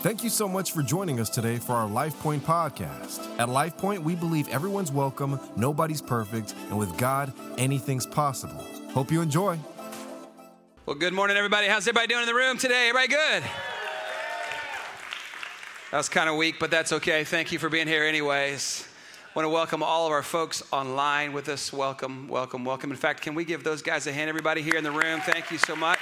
Thank you so much for joining us today for our LifePoint podcast. At LifePoint, we believe everyone's welcome, nobody's perfect, and with God, anything's possible. Hope you enjoy. Well, good morning, everybody. How's everybody doing in the room today? Everybody good? That was kind of weak, but that's okay. Thank you for being here, anyways. I want to welcome all of our folks online with us. Welcome, welcome, welcome. In fact, can we give those guys a hand, everybody here in the room? Thank you so much.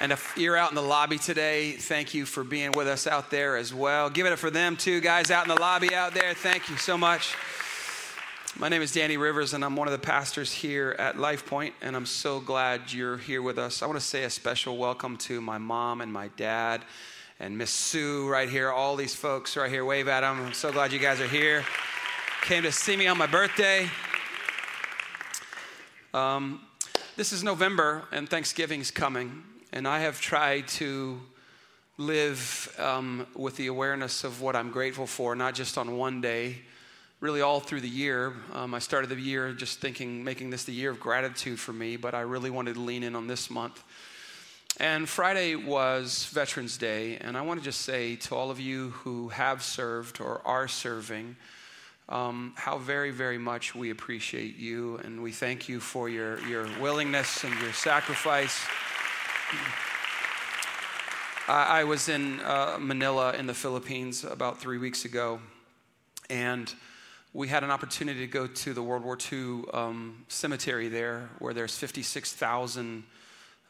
And if you're out in the lobby today, thank you for being with us out there as well. Give it up for them too, guys out in the lobby out there. Thank you so much. My name is Danny Rivers, and I'm one of the pastors here at LifePoint, and I'm so glad you're here with us. I want to say a special welcome to my mom and my dad and Miss Sue right here, all these folks right here. Wave at them. I'm so glad you guys are here. Came to see me on my birthday. Um, this is November, and Thanksgiving's coming. And I have tried to live um, with the awareness of what I'm grateful for, not just on one day, really all through the year. Um, I started the year just thinking, making this the year of gratitude for me, but I really wanted to lean in on this month. And Friday was Veterans Day, and I want to just say to all of you who have served or are serving, um, how very, very much we appreciate you, and we thank you for your, your willingness and your sacrifice. I, was in uh, Manila in the Philippines about three weeks ago, and we had an opportunity to go to the World War II um, cemetery there, where there's 56,000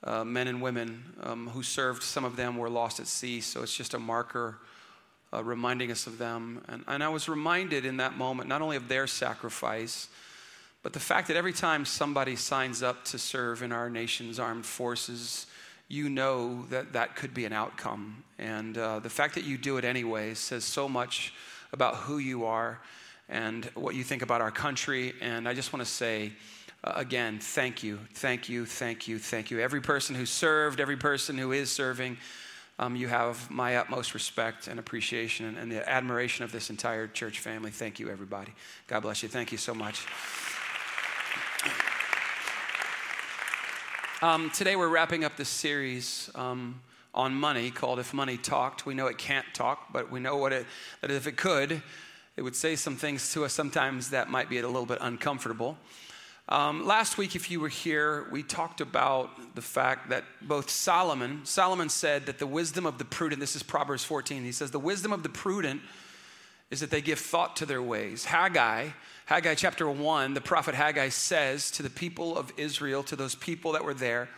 uh, men and women um, who served. Some of them were lost at sea, so it's just a marker uh, reminding us of them. And, and I was reminded in that moment not only of their sacrifice, but the fact that every time somebody signs up to serve in our nation's armed forces, you know that that could be an outcome. And uh, the fact that you do it anyway says so much about who you are and what you think about our country. And I just want to say, uh, again, thank you, thank you, thank you, thank you. Every person who served, every person who is serving, um, you have my utmost respect and appreciation and, and the admiration of this entire church family. Thank you, everybody. God bless you. Thank you so much. Um, today we're wrapping up this series um, on money called If Money Talked. We know it can't talk, but we know what it, that if it could, it would say some things to us sometimes that might be a little bit uncomfortable. Um, last week, if you were here, we talked about the fact that both Solomon, Solomon said that the wisdom of the prudent, this is Proverbs 14, he says, the wisdom of the prudent is that they give thought to their ways. Haggai, Haggai chapter 1, the prophet Haggai says to the people of Israel, to those people that were there,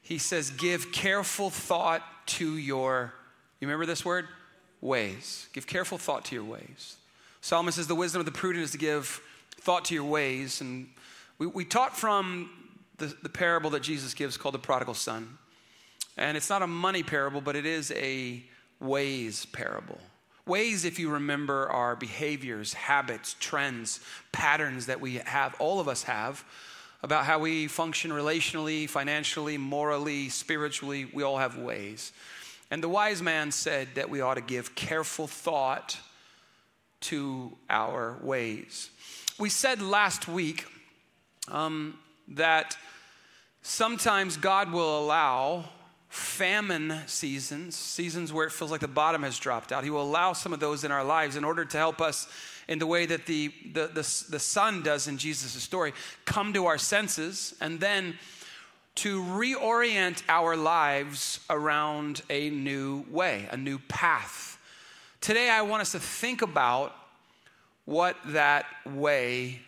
he says, Give careful thought to your, you remember this word? Ways. Give careful thought to your ways. Solomon says, The wisdom of the prudent is to give thought to your ways. And we, we taught from the, the parable that Jesus gives called the prodigal son. And it's not a money parable, but it is a ways parable. Ways, if you remember, are behaviors, habits, trends, patterns that we have, all of us have, about how we function relationally, financially, morally, spiritually. We all have ways. And the wise man said that we ought to give careful thought to our ways. We said last week um, that sometimes God will allow famine seasons, seasons where it feels like the bottom has dropped out. He will allow some of those in our lives in order to help us in the way that the, the, the, the son does in Jesus' story come to our senses and then to reorient our lives around a new way, a new path. Today, I want us to think about what that way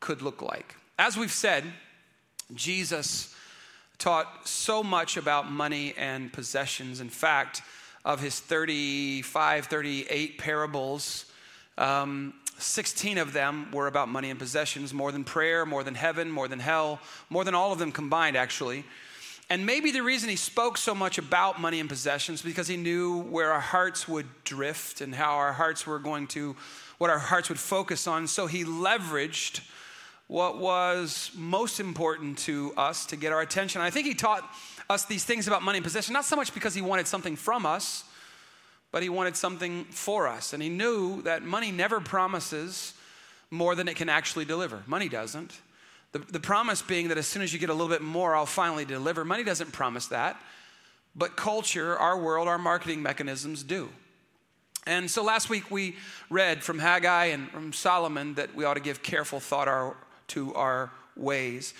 could look like. As we've said, Jesus taught so much about money and possessions. In fact, of his 35, 38 parables, um, 16 of them were about money and possessions, more than prayer, more than heaven, more than hell, more than all of them combined, actually. And maybe the reason he spoke so much about money and possessions because he knew where our hearts would drift and how our hearts were going to, what our hearts would focus on. So he leveraged what was most important to us to get our attention. I think he taught us these things about money and possession, not so much because he wanted something from us, but he wanted something for us. And he knew that money never promises more than it can actually deliver. Money doesn't. The, the promise being that as soon as you get a little bit more, I'll finally deliver. Money doesn't promise that. but culture, our world, our marketing mechanisms do. And so last week we read from Haggai and from Solomon that we ought to give careful thought our, to our ways.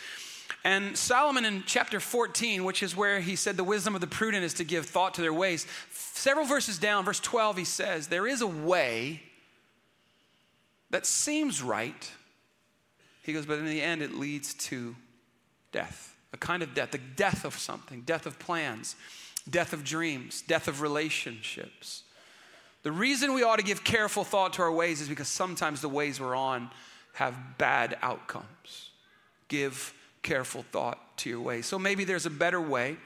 And Solomon in chapter 14, which is where he said the wisdom of the prudent is to give thought to their ways, several verses down, verse 12, he says, There is a way that seems right. He goes, but in the end, it leads to death, a kind of death, the death of something, death of plans, death of dreams, death of relationships. The reason we ought to give careful thought to our ways is because sometimes the ways we're on have bad outcomes. Give careful thought to your ways. So maybe there's a better way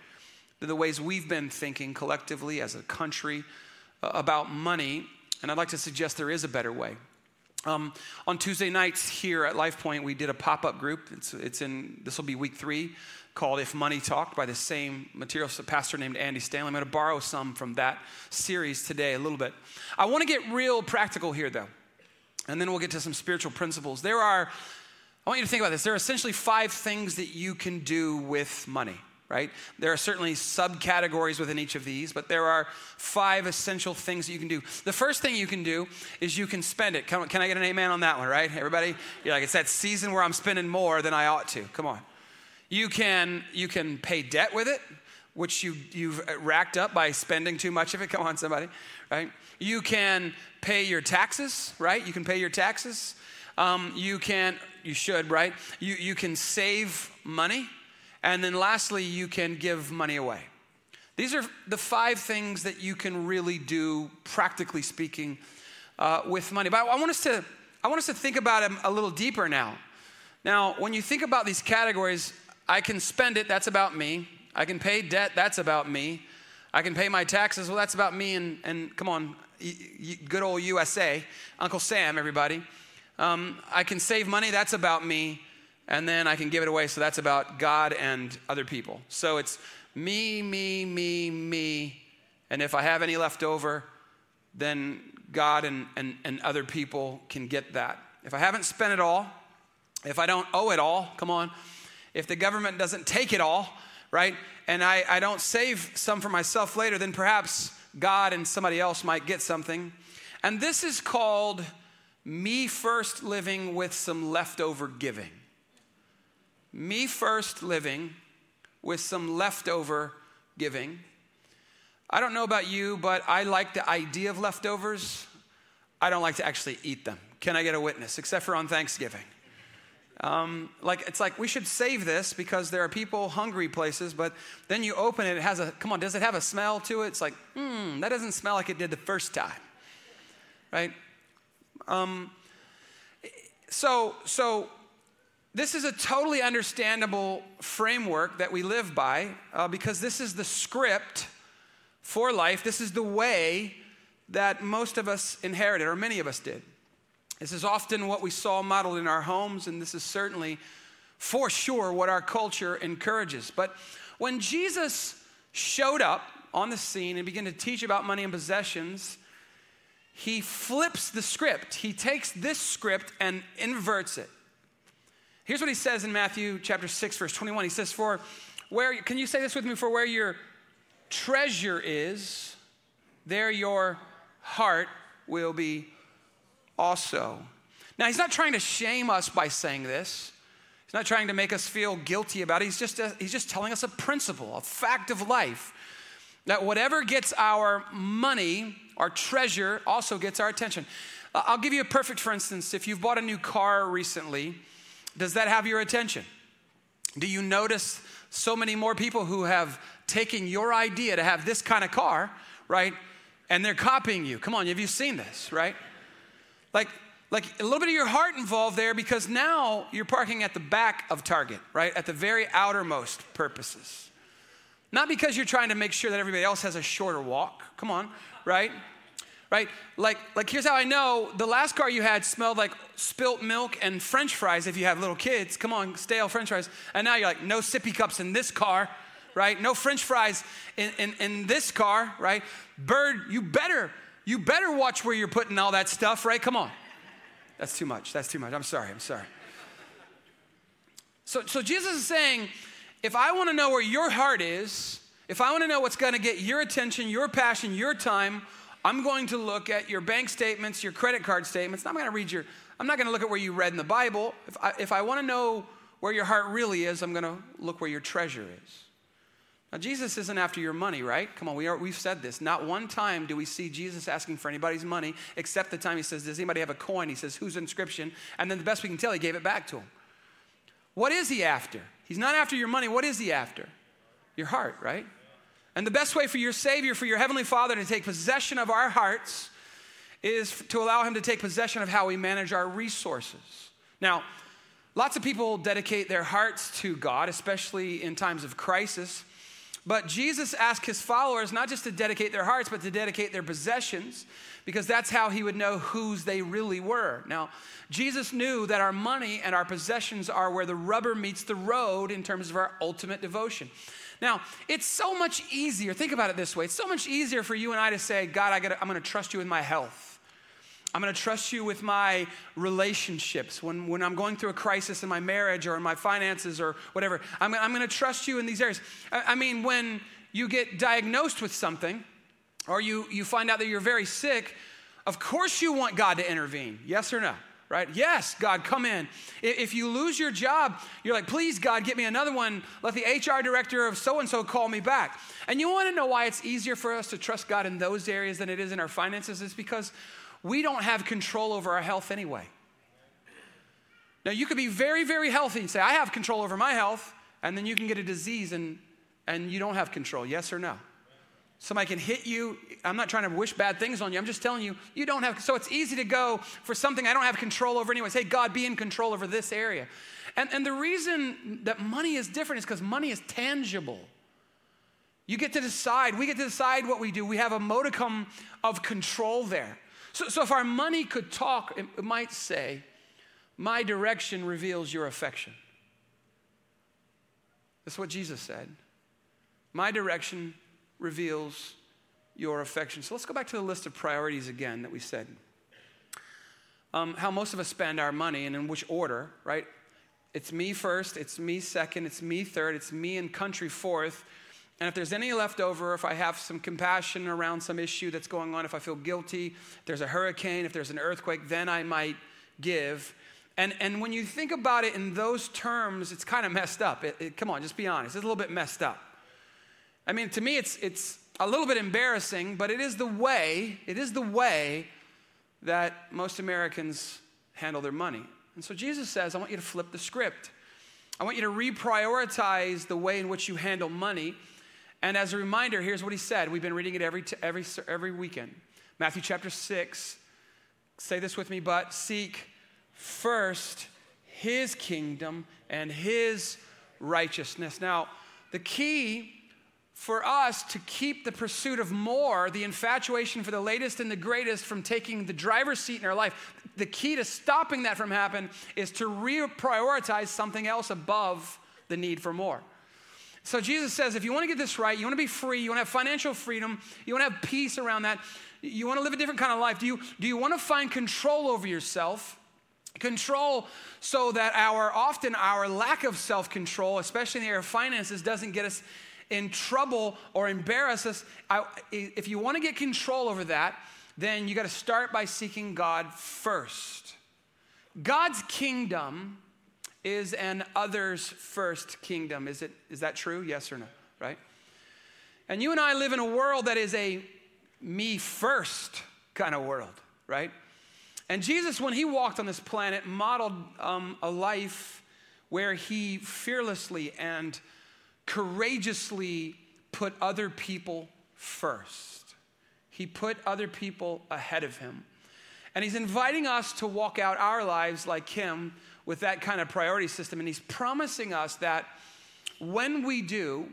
than the ways we've been thinking collectively as a country uh, about money. And I'd like to suggest there is a better way. Um, on Tuesday nights here at LifePoint, we did a pop up group. It's, it's in, this will be week three, called If Money Talked by the same materials, a pastor named Andy Stanley. I'm going to borrow some from that series today a little bit. I want to get real practical here, though, and then we'll get to some spiritual principles. There are I want you to think about this. There are essentially five things that you can do with money, right? There are certainly subcategories within each of these, but there are five essential things that you can do. The first thing you can do is you can spend it. Can, can I get an amen on that one, right? Everybody? You're like, it's that season where I'm spending more than I ought to. Come on. You can, you can pay debt with it, which you, you've racked up by spending too much of it. Come on, somebody, right? You can pay your taxes, right? You can pay your taxes. Um, you can, you should, right? You, you can save money. And then lastly, you can give money away. These are the five things that you can really do, practically speaking, uh, with money. But I want us to, I want us to think about them a little deeper now. Now, when you think about these categories, I can spend it, that's about me. I can pay debt, that's about me. I can pay my taxes, well, that's about me. And, and come on, good old USA, Uncle Sam, everybody. Um, I can save money, that's about me, and then I can give it away, so that's about God and other people. So it's me, me, me, me, and if I have any left over, then God and, and, and other people can get that. If I haven't spent it all, if I don't owe it all, come on, if the government doesn't take it all, right, and I, I don't save some for myself later, then perhaps God and somebody else might get something. And this is called me first living with some leftover giving. Me first living with some leftover giving. I don't know about you, but I like the idea of leftovers. I don't like to actually eat them. Can I get a witness? Except for on Thanksgiving. Um, like it's like we should save this because there are people hungry places, but then you open it, it has a come on, does it have a smell to it? It's like, hmm, that doesn't smell like it did the first time. Right? Um, so, so this is a totally understandable framework that we live by uh, because this is the script for life. This is the way that most of us inherited, or many of us did. This is often what we saw modeled in our homes, and this is certainly for sure what our culture encourages. But when Jesus showed up on the scene and began to teach about money and possessions, he flips the script. He takes this script and inverts it. Here's what he says in Matthew chapter 6 verse 21. He says for where can you say this with me for where your treasure is there your heart will be also. Now he's not trying to shame us by saying this. He's not trying to make us feel guilty about it. He's just, he's just telling us a principle, a fact of life. That whatever gets our money our treasure also gets our attention. I'll give you a perfect for instance. If you've bought a new car recently, does that have your attention? Do you notice so many more people who have taken your idea to have this kind of car, right? And they're copying you. Come on, have you seen this, right? Like, like a little bit of your heart involved there because now you're parking at the back of Target, right? At the very outermost purposes. Not because you're trying to make sure that everybody else has a shorter walk. Come on, right? Right? Like, like here's how I know the last car you had smelled like spilt milk and french fries if you have little kids. Come on, stale french fries. And now you're like, no sippy cups in this car, right? No french fries in, in, in this car, right? Bird, you better, you better watch where you're putting all that stuff, right? Come on. That's too much. That's too much. I'm sorry. I'm sorry. So, so Jesus is saying, if I want to know where your heart is, If I want to know what's going to get your attention, your passion, your time, I'm going to look at your bank statements, your credit card statements. I'm going to read your, I'm not going to look at where you read in the Bible. If I, if I want to know where your heart really is, I'm going to look where your treasure is. Now, Jesus isn't after your money, right? Come on, we are, we've said this. Not one time do we see Jesus asking for anybody's money, except the time he says, Does anybody have a coin? He says, Whose inscription? And then the best we can tell, he gave it back to him. What is he after? He's not after your money. What is he after? Your heart, right? And the best way for your Savior, for your Heavenly Father to take possession of our hearts is to allow Him to take possession of how we manage our resources. Now, lots of people dedicate their hearts to God, especially in times of crisis. But Jesus asked his followers not just to dedicate their hearts, but to dedicate their possessions, because that's how he would know whose they really were. Now, Jesus knew that our money and our possessions are where the rubber meets the road in terms of our ultimate devotion. Now, it's so much easier. Think about it this way it's so much easier for you and I to say, God, I gotta, I'm to trust you with my health. I'm going to trust you with my relationships. When, when I'm going through a crisis in my marriage or in my finances or whatever, I'm, I'm going to trust you in these areas. I, I mean, when you get diagnosed with something or you, you find out that you're very sick, of course you want God to intervene. Yes or no? right? Yes, God, come in. If you lose your job, you're like, please, God, get me another one. Let the HR director of so and so call me back. And you want to know why it's easier for us to trust God in those areas than it is in our finances? It's because we don't have control over our health anyway. Now, you could be very, very healthy and say, I have control over my health, and then you can get a disease and, and you don't have control. Yes or no? Somebody can hit you. I'm not trying to wish bad things on you. I'm just telling you, you don't have. So it's easy to go for something I don't have control over anyway. Say, God, be in control over this area. And, and the reason that money is different is because money is tangible. You get to decide. We get to decide what we do. We have a modicum of control there. So, so if our money could talk, it might say, My direction reveals your affection. That's what Jesus said. My direction reveals your affection. So let's go back to the list of priorities again that we said. Um, how most of us spend our money and in which order, right? It's me first, it's me second, it's me third, it's me and country fourth. And if there's any left over, if I have some compassion around some issue that's going on, if I feel guilty, if there's a hurricane, if there's an earthquake, then I might give. And, and when you think about it in those terms, it's kind of messed up. It, it, come on, just be honest. It's a little bit messed up. I mean, to me, it's, it's a little bit embarrassing, but it is the way, it is the way that most Americans handle their money. And so Jesus says, I want you to flip the script. I want you to reprioritize the way in which you handle money. And as a reminder, here's what he said. We've been reading it every, every, every weekend. Matthew chapter 6. Say this with me, but seek first his kingdom and his righteousness. Now, the key for us to keep the pursuit of more, the infatuation for the latest and the greatest from taking the driver's seat in our life, the key to stopping that from happening is to reprioritize something else above the need for more. So Jesus says, if you want to get this right, you want to be free, you want to have financial freedom, you want to have peace around that, you want to live a different kind of life. Do you, do you want to find control over yourself? Control so that our often our lack of self-control, especially in the area of finances, doesn't get us in trouble or embarrass us, I, if you want to get control over that, then you got to start by seeking God first. God's kingdom is an others first kingdom. Is, it, is that true? Yes or no? Right? And you and I live in a world that is a me first kind of world, right? And Jesus, when he walked on this planet, modeled um, a life where he fearlessly and courageously put other people first. He put other people ahead of him. And he's inviting us to walk out our lives like him with that kind of priority system. And he's promising us that when we do,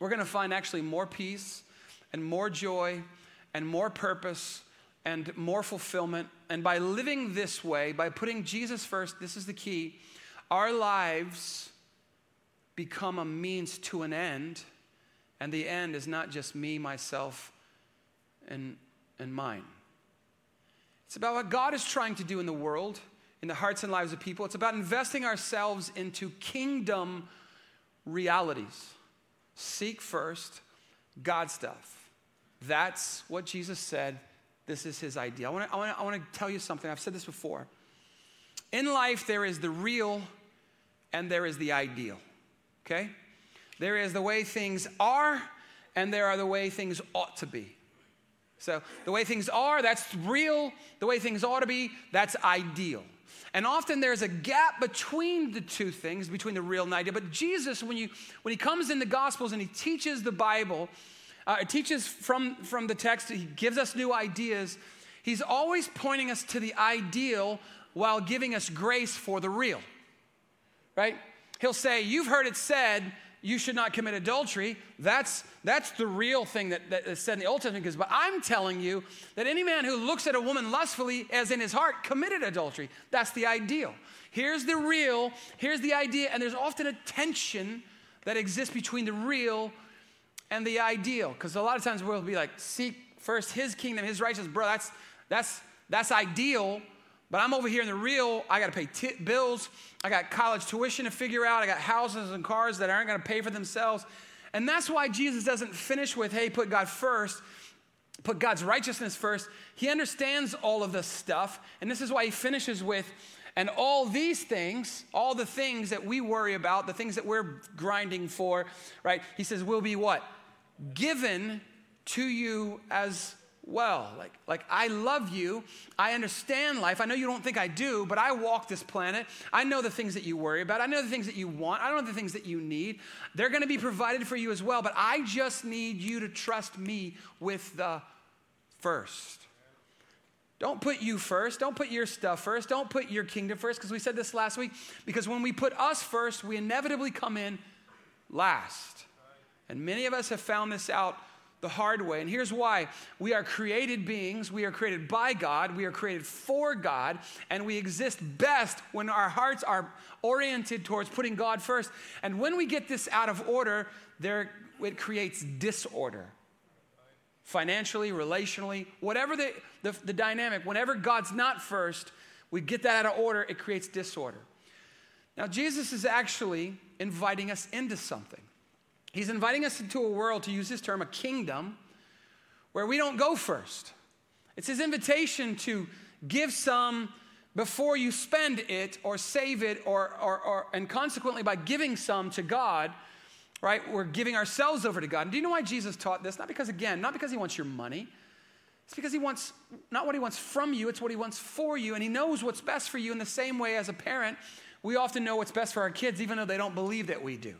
we're going to find actually more peace and more joy and more purpose and more fulfillment. And by living this way, by putting Jesus first, this is the key, our lives become a means to an end, and the end is not just me, myself, and, and mine. It's about what God is trying to do in the world, in the hearts and lives of people. It's about investing ourselves into kingdom realities. Seek first God stuff. That's what Jesus said. This is his idea. I wanna, I, wanna, I wanna tell you something. I've said this before. In life, there is the real and there is the ideal, okay? There is the way things are, and there are the way things ought to be. So, the way things are, that's real. The way things ought to be, that's ideal. And often there's a gap between the two things, between the real and the ideal. But Jesus, when, you, when he comes in the Gospels and he teaches the Bible, uh, teaches from, from the text, he gives us new ideas. He's always pointing us to the ideal while giving us grace for the real, right? He'll say, You've heard it said, you should not commit adultery. That's, that's the real thing that, that is said in the Old Testament. Because, but I'm telling you that any man who looks at a woman lustfully, as in his heart, committed adultery. That's the ideal. Here's the real, here's the idea, and there's often a tension that exists between the real and the ideal. Because a lot of times we'll be like, seek first his kingdom, his righteousness. Bro, that's, that's, that's ideal. But I'm over here in the real, I got to pay t- bills. I got college tuition to figure out. I got houses and cars that aren't going to pay for themselves. And that's why Jesus doesn't finish with, hey, put God first, put God's righteousness first. He understands all of this stuff. And this is why he finishes with, and all these things, all the things that we worry about, the things that we're grinding for, right? He says, will be what? Given to you as well. Like, like I love you. I understand life. I know you don't think I do, but I walk this planet. I know the things that you worry about. I know the things that you want. I know the things that you need. They're going to be provided for you as well, but I just need you to trust me with the first. Don't put you first. Don't put your stuff first. Don't put your kingdom first, because we said this last week. Because when we put us first, we inevitably come in last. And many of us have found this out the hard way. And here's why we are created beings, we are created by God, we are created for God, and we exist best when our hearts are oriented towards putting God first. And when we get this out of order, there, it creates disorder. Financially, relationally, whatever the, the, the dynamic, whenever God's not first, we get that out of order, it creates disorder. Now, Jesus is actually inviting us into something. He's inviting us into a world, to use his term, a kingdom, where we don't go first. It's his invitation to give some before you spend it or save it, or, or, or, and consequently, by giving some to God, right, we're giving ourselves over to God. And do you know why Jesus taught this? Not because, again, not because he wants your money. It's because he wants not what he wants from you, it's what he wants for you. And he knows what's best for you in the same way as a parent. We often know what's best for our kids, even though they don't believe that we do.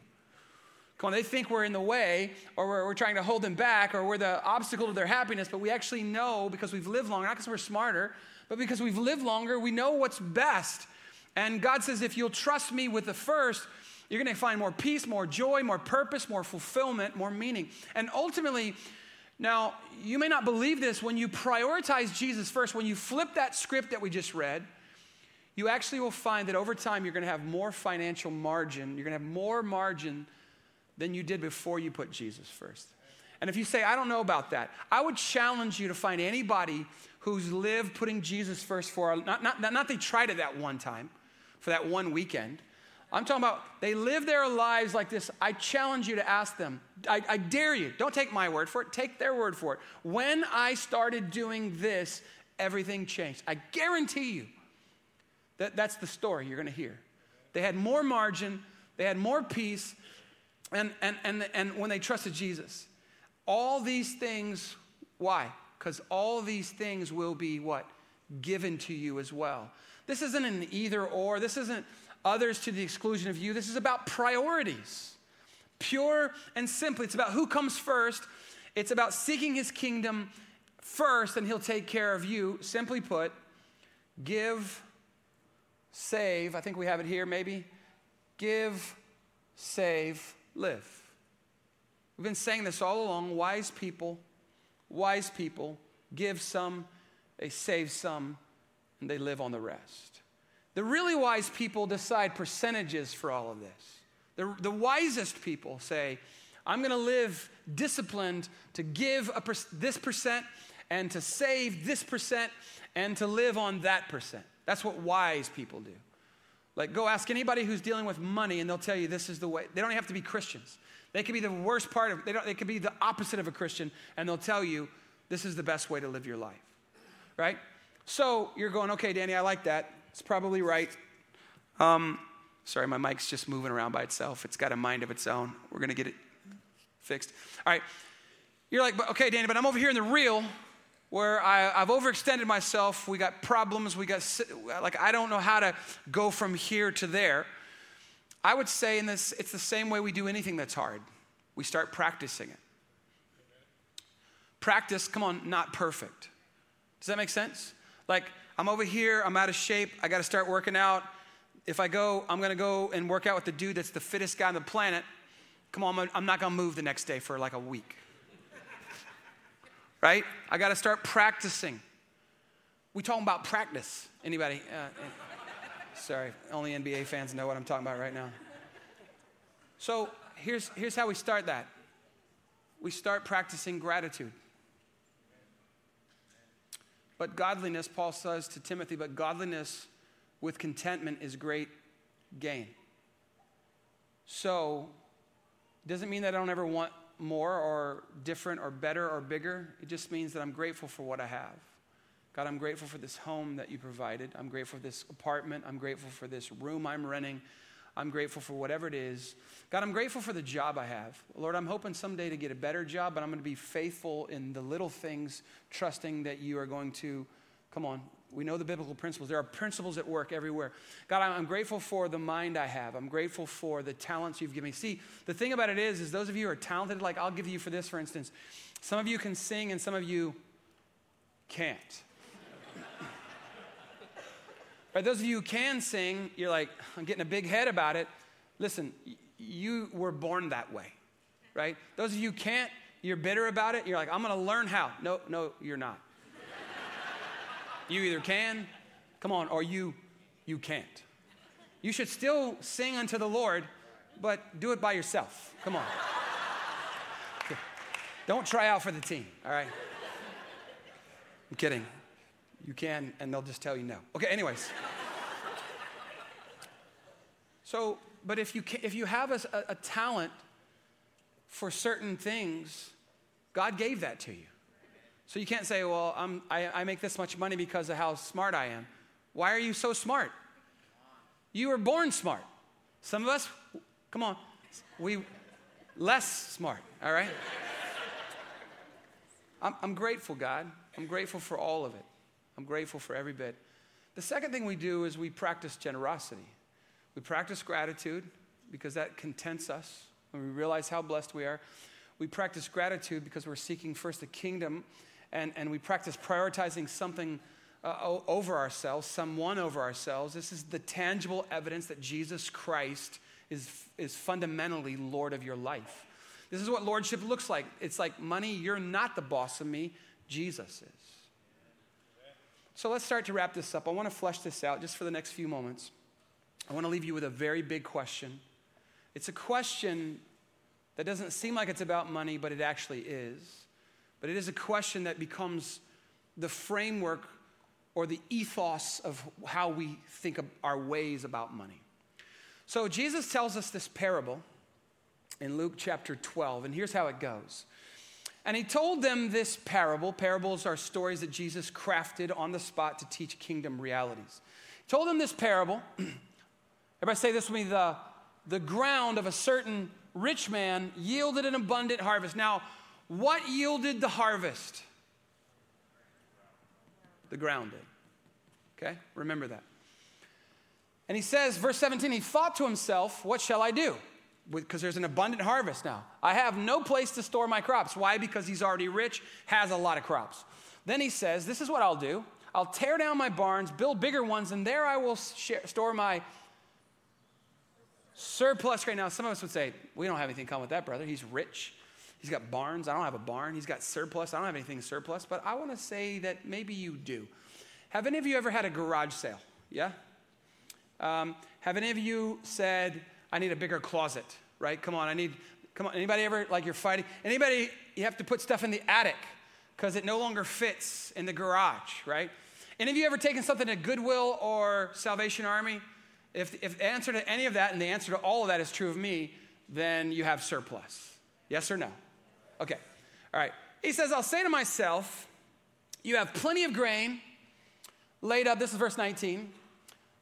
Come on, they think we're in the way or we're, we're, trying to hold them back or we're the obstacle to their happiness, but we actually know because we've lived longer, not because we're smarter, but because we've lived longer, we know what's best. And God says, if you'll trust me with the first, you're going to find more peace, more joy, more purpose, more fulfillment, more meaning. And ultimately, now, you may not believe this, when you prioritize Jesus first, when you flip that script that we just read, you actually will find that over time you're going to have more financial margin. You're going to have more margin than you did before you put Jesus first. And if you say, I don't know about that, I would challenge you to find anybody who's lived putting Jesus first for, not, not, not they tried it that one time, for that one weekend. I'm talking about they live their lives like this. I challenge you to ask them. I, I, dare you. Don't take my word for it, take their word for it. When I started doing this, everything changed. I guarantee you that that's the story you're going to hear. They had more margin, they had more peace, and, and, and, and when they trusted Jesus. All these things, why? Because all these things will be what? Given to you as well. This isn't an either or. This isn't others to the exclusion of you. This is about priorities. Pure and simply. It's about who comes first. It's about seeking his kingdom first, and he'll take care of you. Simply put, give, save. I think we have it here, maybe. Give, save, live. We've been saying this all along. Wise people, wise people give some, they save some, and they live on the rest. The really wise people decide percentages for all of this. The, the wisest people say, I'm going to live disciplined to give a per- this percent and to save this percent and to live on that percent. That's what wise people do. Like, go ask anybody who's dealing with money, and they'll tell you this is the way. They don't have to be Christians. They could be the worst part of. They, don't, they could be the opposite of a Christian, and they'll tell you this is the best way to live your life, right? So you're going, okay, Danny, I like that. It's probably right. Um, sorry, my mic's just moving around by itself. It's got a mind of its own. We're gonna get it fixed. All right. You're like, okay, Danny, but I'm over here in the real where I, have overextended myself. We got problems. We got, like, I don't know how to go from here to there. I would say in this, it's the same way we do anything that's hard. We start practicing it. Practice, come on, not perfect. Does that make sense? Like, I'm over here, I'm out of shape, I gotta start working out. If I go, I'm gonna go and work out with the dude that's the fittest guy on the planet. Come on, I'm not gonna move the next day for like a week right? I got to start practicing. We talking about practice. Anybody? Uh, sorry, only NBA fans know what I'm talking about right now. So here's, here's how we start that. We start practicing gratitude. But godliness, Paul says to Timothy, but godliness with contentment is great gain. So, doesn't mean that I don't ever want more or different or better or bigger. It just means that I'm grateful for what I have. God, I'm grateful for this home that you provided. I'm grateful for this apartment. I'm grateful for this room I'm renting. I'm grateful for whatever it is. God, I'm grateful for the job I have. Lord, I'm hoping someday to get a better job, but I'm going to be faithful in the little things, trusting that you are going to, come on, we know the biblical principles. There are principles at work everywhere. God, I'm grateful for the mind I have. I'm grateful for the talents you've given me. See, the thing about it is, is those of you who are talented, like I'll give you for this, for instance, some of you can sing and some of you can't. right, those of you who can sing, you're like, I'm getting a big head about it. Listen, you were born that way, right? Those of you can't, you're bitter about it. You're like, I'm going to learn how. No, no, you're not. You either can, come on, or you you can't. You should still sing unto the Lord, but do it by yourself. Come on. Don't try out for the team, all right? I'm kidding. You can, and they'll just tell you no. Okay, anyways. So, but if you, can, if you have a, a talent for certain things, God gave that to you. So you can't say, well, I, I make this much money because of how smart I am. Why are you so smart? You were born smart. Some of us, come on, we less smart, all right? I'm, I'm grateful, God. I'm grateful for all of it. I'm grateful for every bit. The second thing we do is we practice generosity. We practice gratitude because that contents us when we realize how blessed we are. We practice gratitude because we're seeking first the kingdom and, and we practice prioritizing something uh, over ourselves, someone over ourselves. This is the tangible evidence that Jesus Christ is, is fundamentally Lord of your life. This is what lordship looks like. It's like money, you're not the boss of me, Jesus is. So let's start to wrap this up. I want to flesh this out just for the next few moments. I want to leave you with a very big question. It's a question that doesn't seem like it's about money, but it actually is. But it is a question that becomes the framework or the ethos of how we think of our ways about money. So Jesus tells us this parable in Luke chapter 12, and here's how it goes. And he told them this parable. Parables are stories that Jesus crafted on the spot to teach kingdom realities. He told them this parable. Everybody say this with me the, the ground of a certain rich man yielded an abundant harvest. Now, what yielded the harvest? The ground did. Okay? Remember that. And he says, verse 17, he thought to himself, What shall I do? Because there's an abundant harvest now. I have no place to store my crops. Why? Because he's already rich, has a lot of crops. Then he says, This is what I'll do I'll tear down my barns, build bigger ones, and there I will share, store my surplus right now. Some of us would say, We don't have anything come with that, brother. He's rich. He's got barns. I don't have a barn. He's got surplus. I don't have anything surplus, but I want to say that maybe you do. Have any of you ever had a garage sale? Yeah? Um, have any of you said, I need a bigger closet, right? Come on, I need, come on. Anybody ever, like you're fighting? Anybody, you have to put stuff in the attic because it no longer fits in the garage, right? Any of you ever taken something to Goodwill or Salvation Army if, if the answer to any of that and the answer to all of that is true of me, then you have surplus. Yes or no? Okay. All right. He says, I'll say to myself, You have plenty of grain laid up. This is verse 19.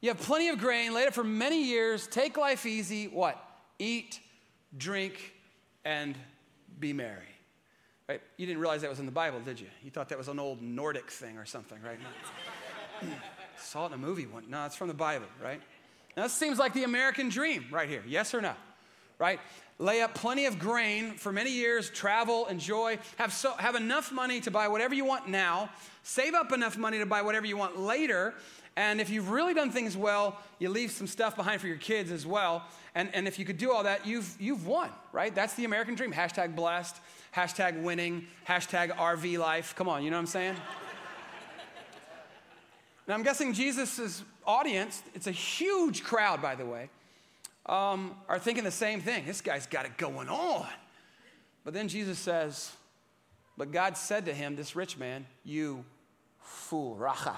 You have plenty of grain laid up for many years. Take life easy. What? Eat, drink, and be merry. Right? You didn't realize that was in the Bible, did you? You thought that was an old Nordic thing or something, right? Hmm. Saw it in a movie one. No, it's from the Bible, right? Now, this seems like the American dream right here. Yes or no? Right? Lay up plenty of grain for many years, travel, enjoy, have, so, have enough money to buy whatever you want now, save up enough money to buy whatever you want later, and if you've really done things well, you leave some stuff behind for your kids as well. And, and if you could do all that, you've, you've won, right? That's the American dream. Hashtag blessed, hashtag winning, hashtag RV life. Come on, you know what I'm saying? now, I'm guessing Jesus' audience, it's a huge crowd, by the way, um, are thinking the same thing. This guy's got it going on. But then Jesus says, But God said to him, this rich man, You fool, raca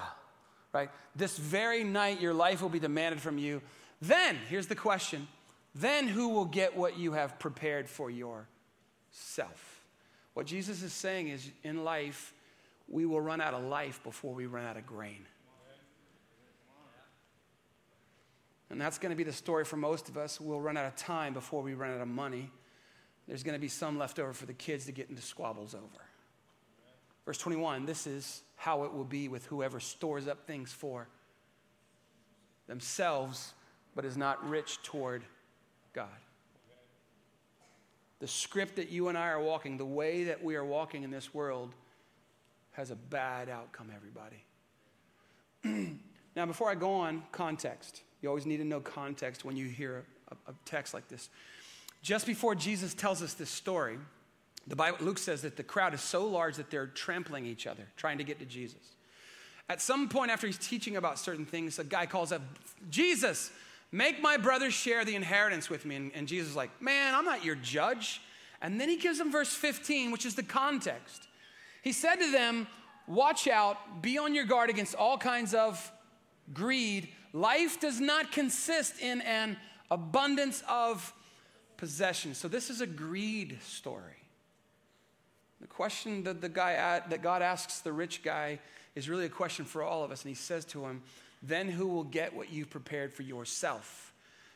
right? This very night, your life will be demanded from you. Then, here's the question then who will get what you have prepared for yourself? What Jesus is saying is in life, we will run out of life before we run out of grain. And that's going to be the story for most of us. We'll run out of time before we run out of money. There's going to be some left over for the kids to get into squabbles over. Verse 21 this is how it will be with whoever stores up things for themselves, but is not rich toward God. The script that you and I are walking, the way that we are walking in this world, has a bad outcome, everybody. now, before I go on, context. You always need to know context when you hear a, a text like this. Just before Jesus tells us this story, the Bible, Luke says that the crowd is so large that they're trampling each other, trying to get to Jesus. At some point after he's teaching about certain things, a guy calls up, Jesus, make my brothers share the inheritance with me. And, and Jesus is like, man, I'm not your judge. And then he gives them verse 15, which is the context. He said to them, Watch out, be on your guard against all kinds of greed. Life does not consist in an abundance of possessions. So, this is a greed story. The question that, the guy that God asks the rich guy is really a question for all of us. And he says to him, Then who will get what you've prepared for yourself?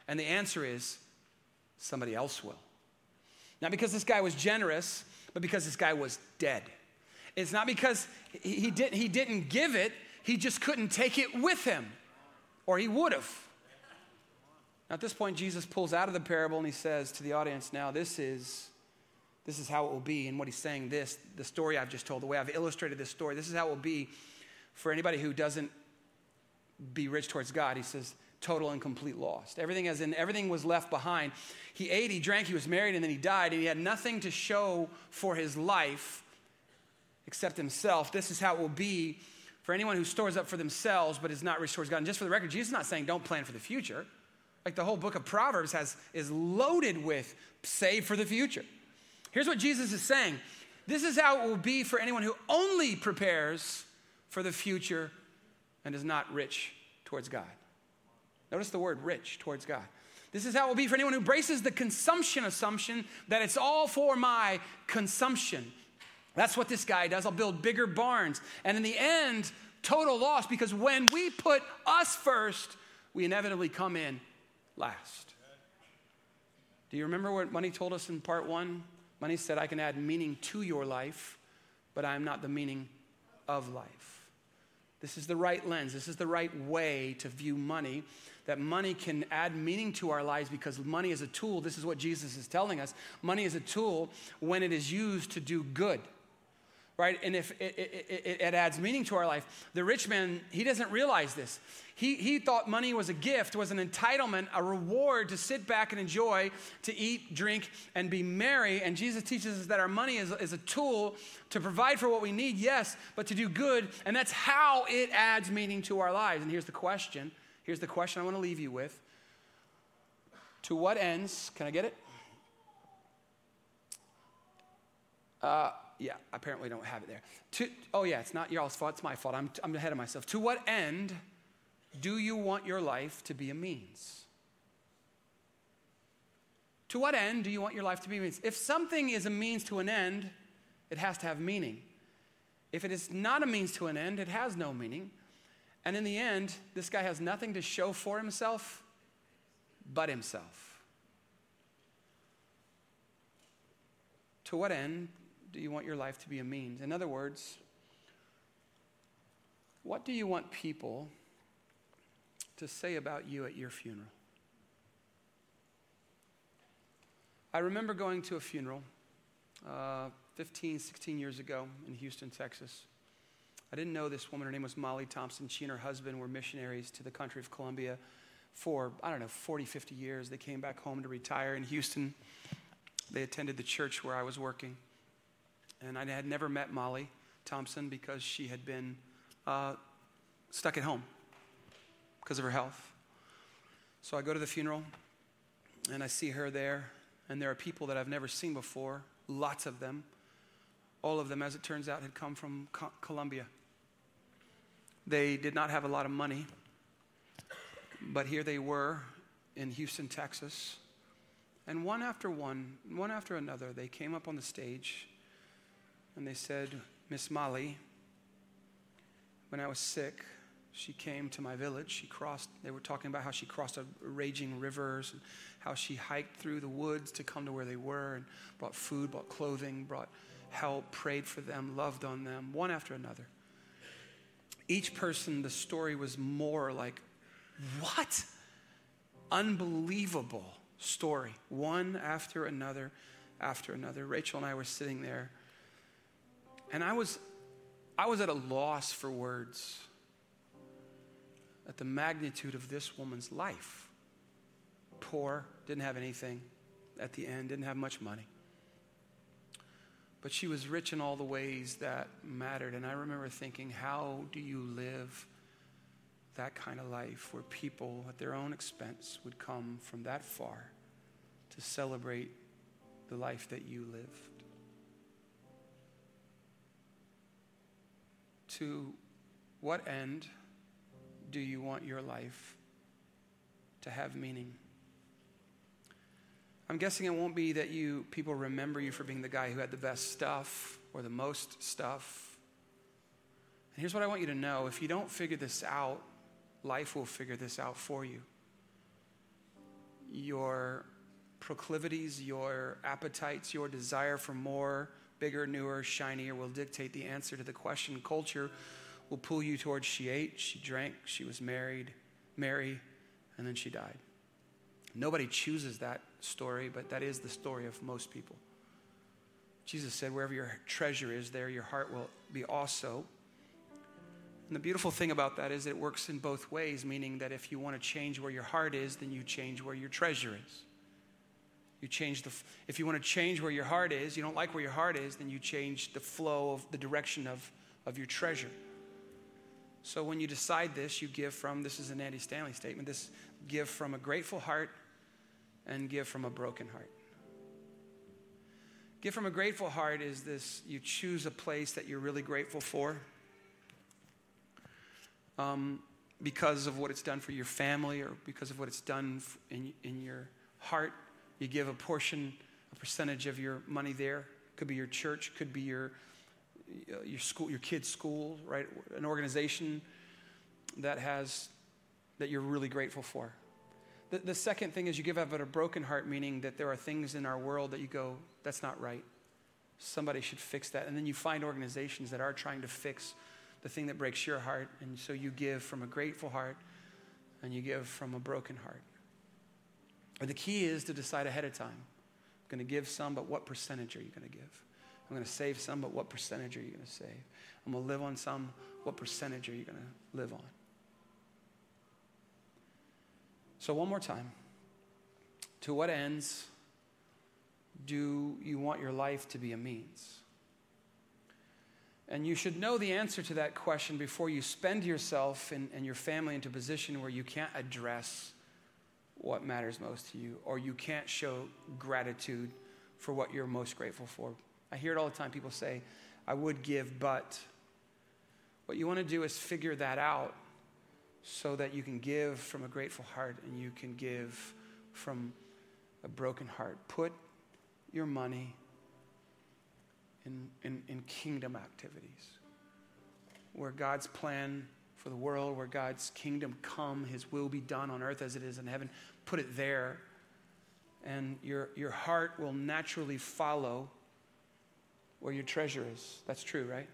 And the answer is, somebody else will. Not because this guy was generous, but because this guy was dead. It's not because he, he, did, he didn't give it, he just couldn't take it with him, or he would have. Now, at this point, Jesus pulls out of the parable and he says to the audience, Now, this is this is how it will be. And what he's saying, this, the story I've just told, the way I've illustrated this story, this is how it will be for anybody who doesn't be rich towards God. He says, total and complete lost. Everything as in everything was left behind. He ate, he drank, he was married, and then he died, and he had nothing to show for his life except himself. This is how it will be for anyone who stores up for themselves but is not rich towards God. And just for the record, Jesus is not saying don't plan for the future. Like the whole book of Proverbs has is loaded with save for the future. Here's what Jesus is saying this is how it will be for anyone who only prepares for the future and is not rich towards God. Notice the word rich towards God. This is how it will be for anyone who braces the consumption assumption that it's all for my consumption. That's what this guy does. I'll build bigger barns. And in the end, total loss because when we put us first, we inevitably come in last. Do you remember what Money told us in part one? Money said, I can add meaning to your life, but I am not the meaning of life. This is the right lens. This is the right way to view money. That money can add meaning to our lives because money is a tool. This is what Jesus is telling us. Money is a tool when it is used to do good right? And if it, it, it, it, adds meaning to our life, the rich man, he doesn't realize this. He, he thought money was a gift, was an entitlement, a reward to sit back and enjoy, to eat, drink, and be merry. And Jesus teaches us that our money is, is a tool to provide for what we need, yes, but to do good. And that's how it adds meaning to our lives. And here's the question. Here's the question I want to leave you with. To what ends, can I get it? Uh, yeah, apparently don't have it there. To, oh, yeah, it's not y'all's fault, it's my fault. I'm, I'm ahead of myself. To what end do you want your life to be a means? To what end do you want your life to be a means? If something is a means to an end, it has to have meaning. If it is not a means to an end, it has no meaning. And in the end, this guy has nothing to show for himself but himself. To what end do you want your life to be a means? In other words, what do you want people to say about you at your funeral? I remember going to a funeral uh, 15, 16 years ago in Houston, Texas. I didn't know this woman. Her name was Molly Thompson. She and her husband were missionaries to the country of Colombia for, I don't know, 40, 50 years. They came back home to retire in Houston. They attended the church where I was working. And I had never met Molly Thompson because she had been uh, stuck at home because of her health. So I go to the funeral and I see her there, and there are people that I've never seen before, lots of them. All of them, as it turns out, had come from Co- Colombia. They did not have a lot of money, but here they were in Houston, Texas. And one after one, one after another, they came up on the stage and they said, Miss Molly, when I was sick, she came to my village. She crossed, they were talking about how she crossed a raging rivers and how she hiked through the woods to come to where they were and brought food, brought clothing, brought help, prayed for them, loved on them, one after another. Each person, the story was more like, what? Unbelievable story, one after another after another. Rachel and I were sitting there, and I was, I was at a loss for words at the magnitude of this woman's life. Poor, didn't have anything at the end, didn't have much money. But she was rich in all the ways that mattered. And I remember thinking, how do you live that kind of life where people at their own expense would come from that far to celebrate the life that you lived? To what end do you want your life to have meaning? I'm guessing it won't be that you people remember you for being the guy who had the best stuff or the most stuff. And here's what I want you to know if you don't figure this out, life will figure this out for you. Your proclivities, your appetites, your desire for more, bigger, newer, shinier will dictate the answer to the question. Culture will pull you towards she ate, she drank, she was married, Mary, and then she died. Nobody chooses that story, but that is the story of most people. Jesus said, Wherever your treasure is, there your heart will be also. And the beautiful thing about that is it works in both ways, meaning that if you want to change where your heart is, then you change where your treasure is. You change the, if you want to change where your heart is, you don't like where your heart is, then you change the flow of the direction of, of your treasure. So when you decide this, you give from, this is an Andy Stanley statement, this give from a grateful heart and give from a broken heart. Give from a grateful heart is this you choose a place that you're really grateful for um, because of what it's done for your family or because of what it's done in, in your heart. You give a portion, a percentage of your money there. Could be your church, could be your uh, your school, your kid's school, right? An organization that has, that you're really grateful for. The, the second thing is you give out of a broken heart, meaning that there are things in our world that you go, that's not right. Somebody should fix that. And then you find organizations that are trying to fix the thing that breaks your heart. And so you give from a grateful heart and you give from a broken heart. The key is to decide ahead of time. I'm going to give some, but what percentage are you going to give? I'm going to save some, but what percentage are you going to save? I'm going to live on some, what percentage are you going to live on? So, one more time. To what ends do you want your life to be a means? And you should know the answer to that question before you spend yourself and, and your family into a position where you can't address what matters most to you or you can't show gratitude for what you're most grateful for. I hear it all the time. People say, I would give, but. What you want to do is figure that out so that you can give from a grateful heart and you can give from a broken heart. Put your money in, in, in kingdom activities where God's plan for the world, where God's kingdom come, his will be done on earth as it is in heaven. Put it there, and your, your heart will naturally follow where your treasure is. That's true, right?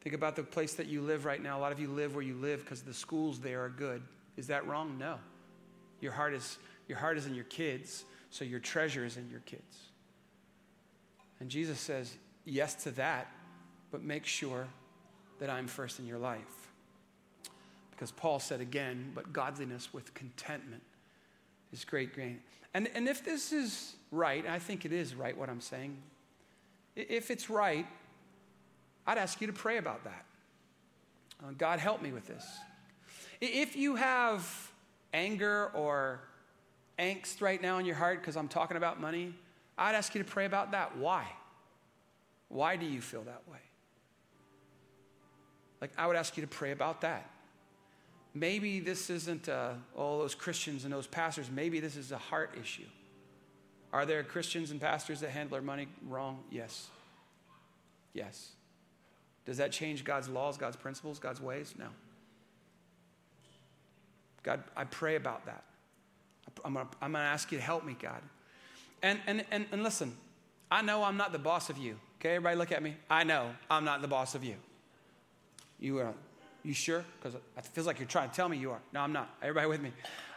Think about the place that you live right now. A lot of you live where you live because the schools there are good. Is that wrong? No. Your heart is, your heart is in your kids, so your treasure is in your kids. And Jesus says, yes to that, but make sure that I'm first in your life. Because Paul said again, but godliness with contentment is great gain. And, and if this is right, I think it is right what I'm saying, if it's right, I'd ask you to pray about that. Uh, God, help me with this. If you have anger or angst right now in your heart because I'm talking about money, I'd ask you to pray about that. Why? Why do you feel that way? Like, I would ask you to pray about that. Maybe this isn't uh, all those Christians and those pastors, maybe this is a heart issue. Are there Christians and pastors that handle their money wrong? Yes. Yes. Does that change God's laws, God's principles, God's ways? No. God, I pray about that. I'm going to ask you to help me, God. And, and, and, and listen, I know I'm not the boss of you. Okay, everybody look at me. I know I'm not the boss of you. You are, you sure? Because it feels like you're trying to tell me you are. No, I'm not. Everybody with me.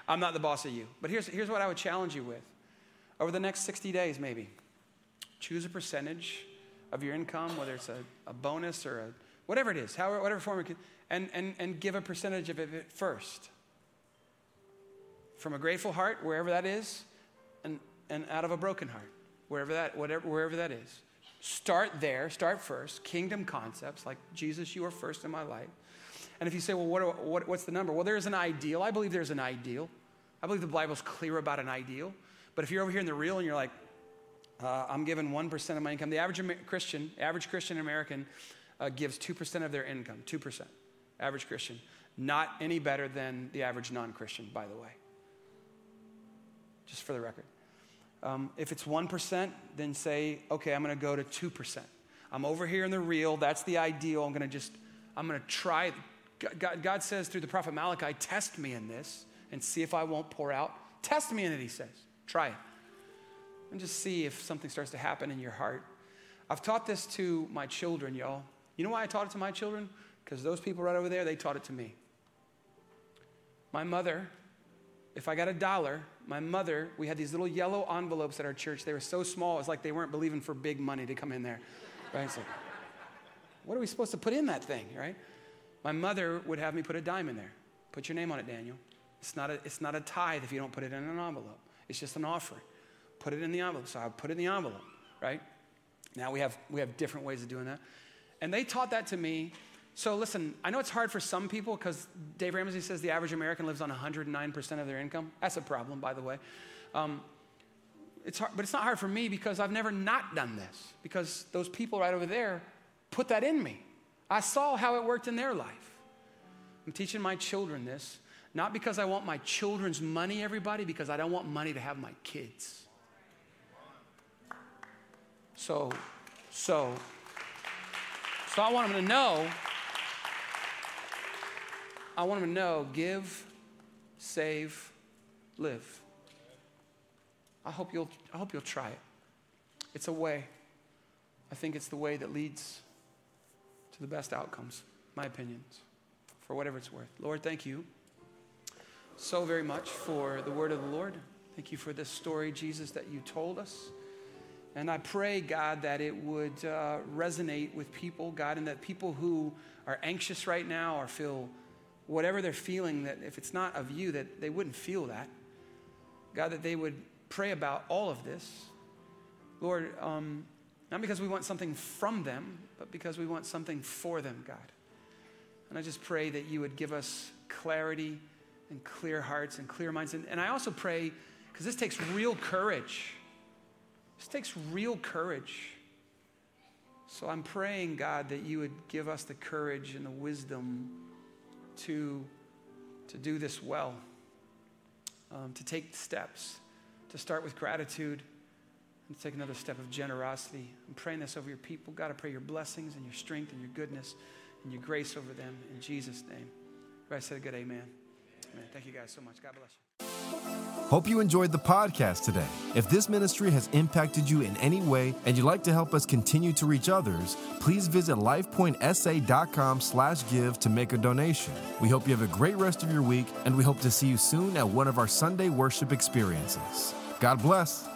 I'm not the boss of you. But here's, here's what I would challenge you with. Over the next 60 days, maybe, choose a percentage of your income, whether it's a, a bonus or a, whatever it is, however, whatever form, it can, and, and, and give a percentage of it first. From a grateful heart, wherever that is, and, and out of a broken heart, wherever that, whatever, wherever that is. Start there, start first. Kingdom concepts like Jesus, you are first in my life. And if you say, well, what, what, what's the number? Well, there's an ideal. I believe there's an ideal. I believe the Bible's clear about an ideal. But if you're over here in the real and you're like, uh, I'm giving 1% of my income. The average Christian, average Christian American uh, gives 2% of their income, 2%. Average Christian. Not any better than the average non Christian, by the way. Just for the record. Um, if it's 1%, then say, okay, I'm going to go to 2%. I'm over here in the real. That's the ideal. I'm going to just, I'm going to try. God, God says through the prophet Malachi, test me in this and see if I won't pour out. Test me in it, he says. Try it and just see if something starts to happen in your heart. I've taught this to my children, y'all. You know why I taught it to my children? Because those people right over there, they taught it to me. My mother, if I got a dollar, my mother, we had these little yellow envelopes at our church. They were so small, it's like they weren't believing for big money to come in there. Right? What are we supposed to put in that thing, right? My mother would have me put a dime in there. Put your name on it, Daniel. It's not a, it's not a tithe if you don't put it in an envelope. It's just an offering put it in the envelope. So I put it in the envelope, right? Now we have, we have different ways of doing that. And they taught that to me. So listen, I know it's hard for some people because Dave Ramsey says the average American lives on 109% of their income. That's a problem, by the way. Um, it's hard, but it's not hard for me because I've never not done this because those people right over there put that in me. I saw how it worked in their life. I'm teaching my children this, not because I want my children's money, everybody, because I don't want money to have my kids. So, so, so I want them to know. I want them to know give, save, live. I hope you'll, I hope you'll try it. It's a way. I think it's the way that leads to the best outcomes, my opinions, for whatever it's worth. Lord, thank you so very much for the word of the Lord. Thank you for this story, Jesus, that you told us. And I pray, God, that it would uh, resonate with people, God, and that people who are anxious right now or feel whatever they're feeling, that if it's not of you, that they wouldn't feel that. God, that they would pray about all of this. Lord, um, not because we want something from them, but because we want something for them, God. And I just pray that you would give us clarity and clear hearts and clear minds. And, and I also pray, because this takes real courage this takes real courage. So I'm praying, God, that you would give us the courage and the wisdom to to do this well, um, to take steps, to start with gratitude and take another step of generosity. I'm praying this over your people. God, I pray your blessings and your strength and your goodness and your grace over them in Jesus' name. Everybody said a good amen. Amen. Thank you guys so much. God bless you. Hope you enjoyed the podcast today. If this ministry has impacted you in any way and you'd like to help us continue to reach others, please visit lifepointsa.com slash give to make a donation. We hope you have a great rest of your week and we hope to see you soon at one of our Sunday worship experiences. God bless.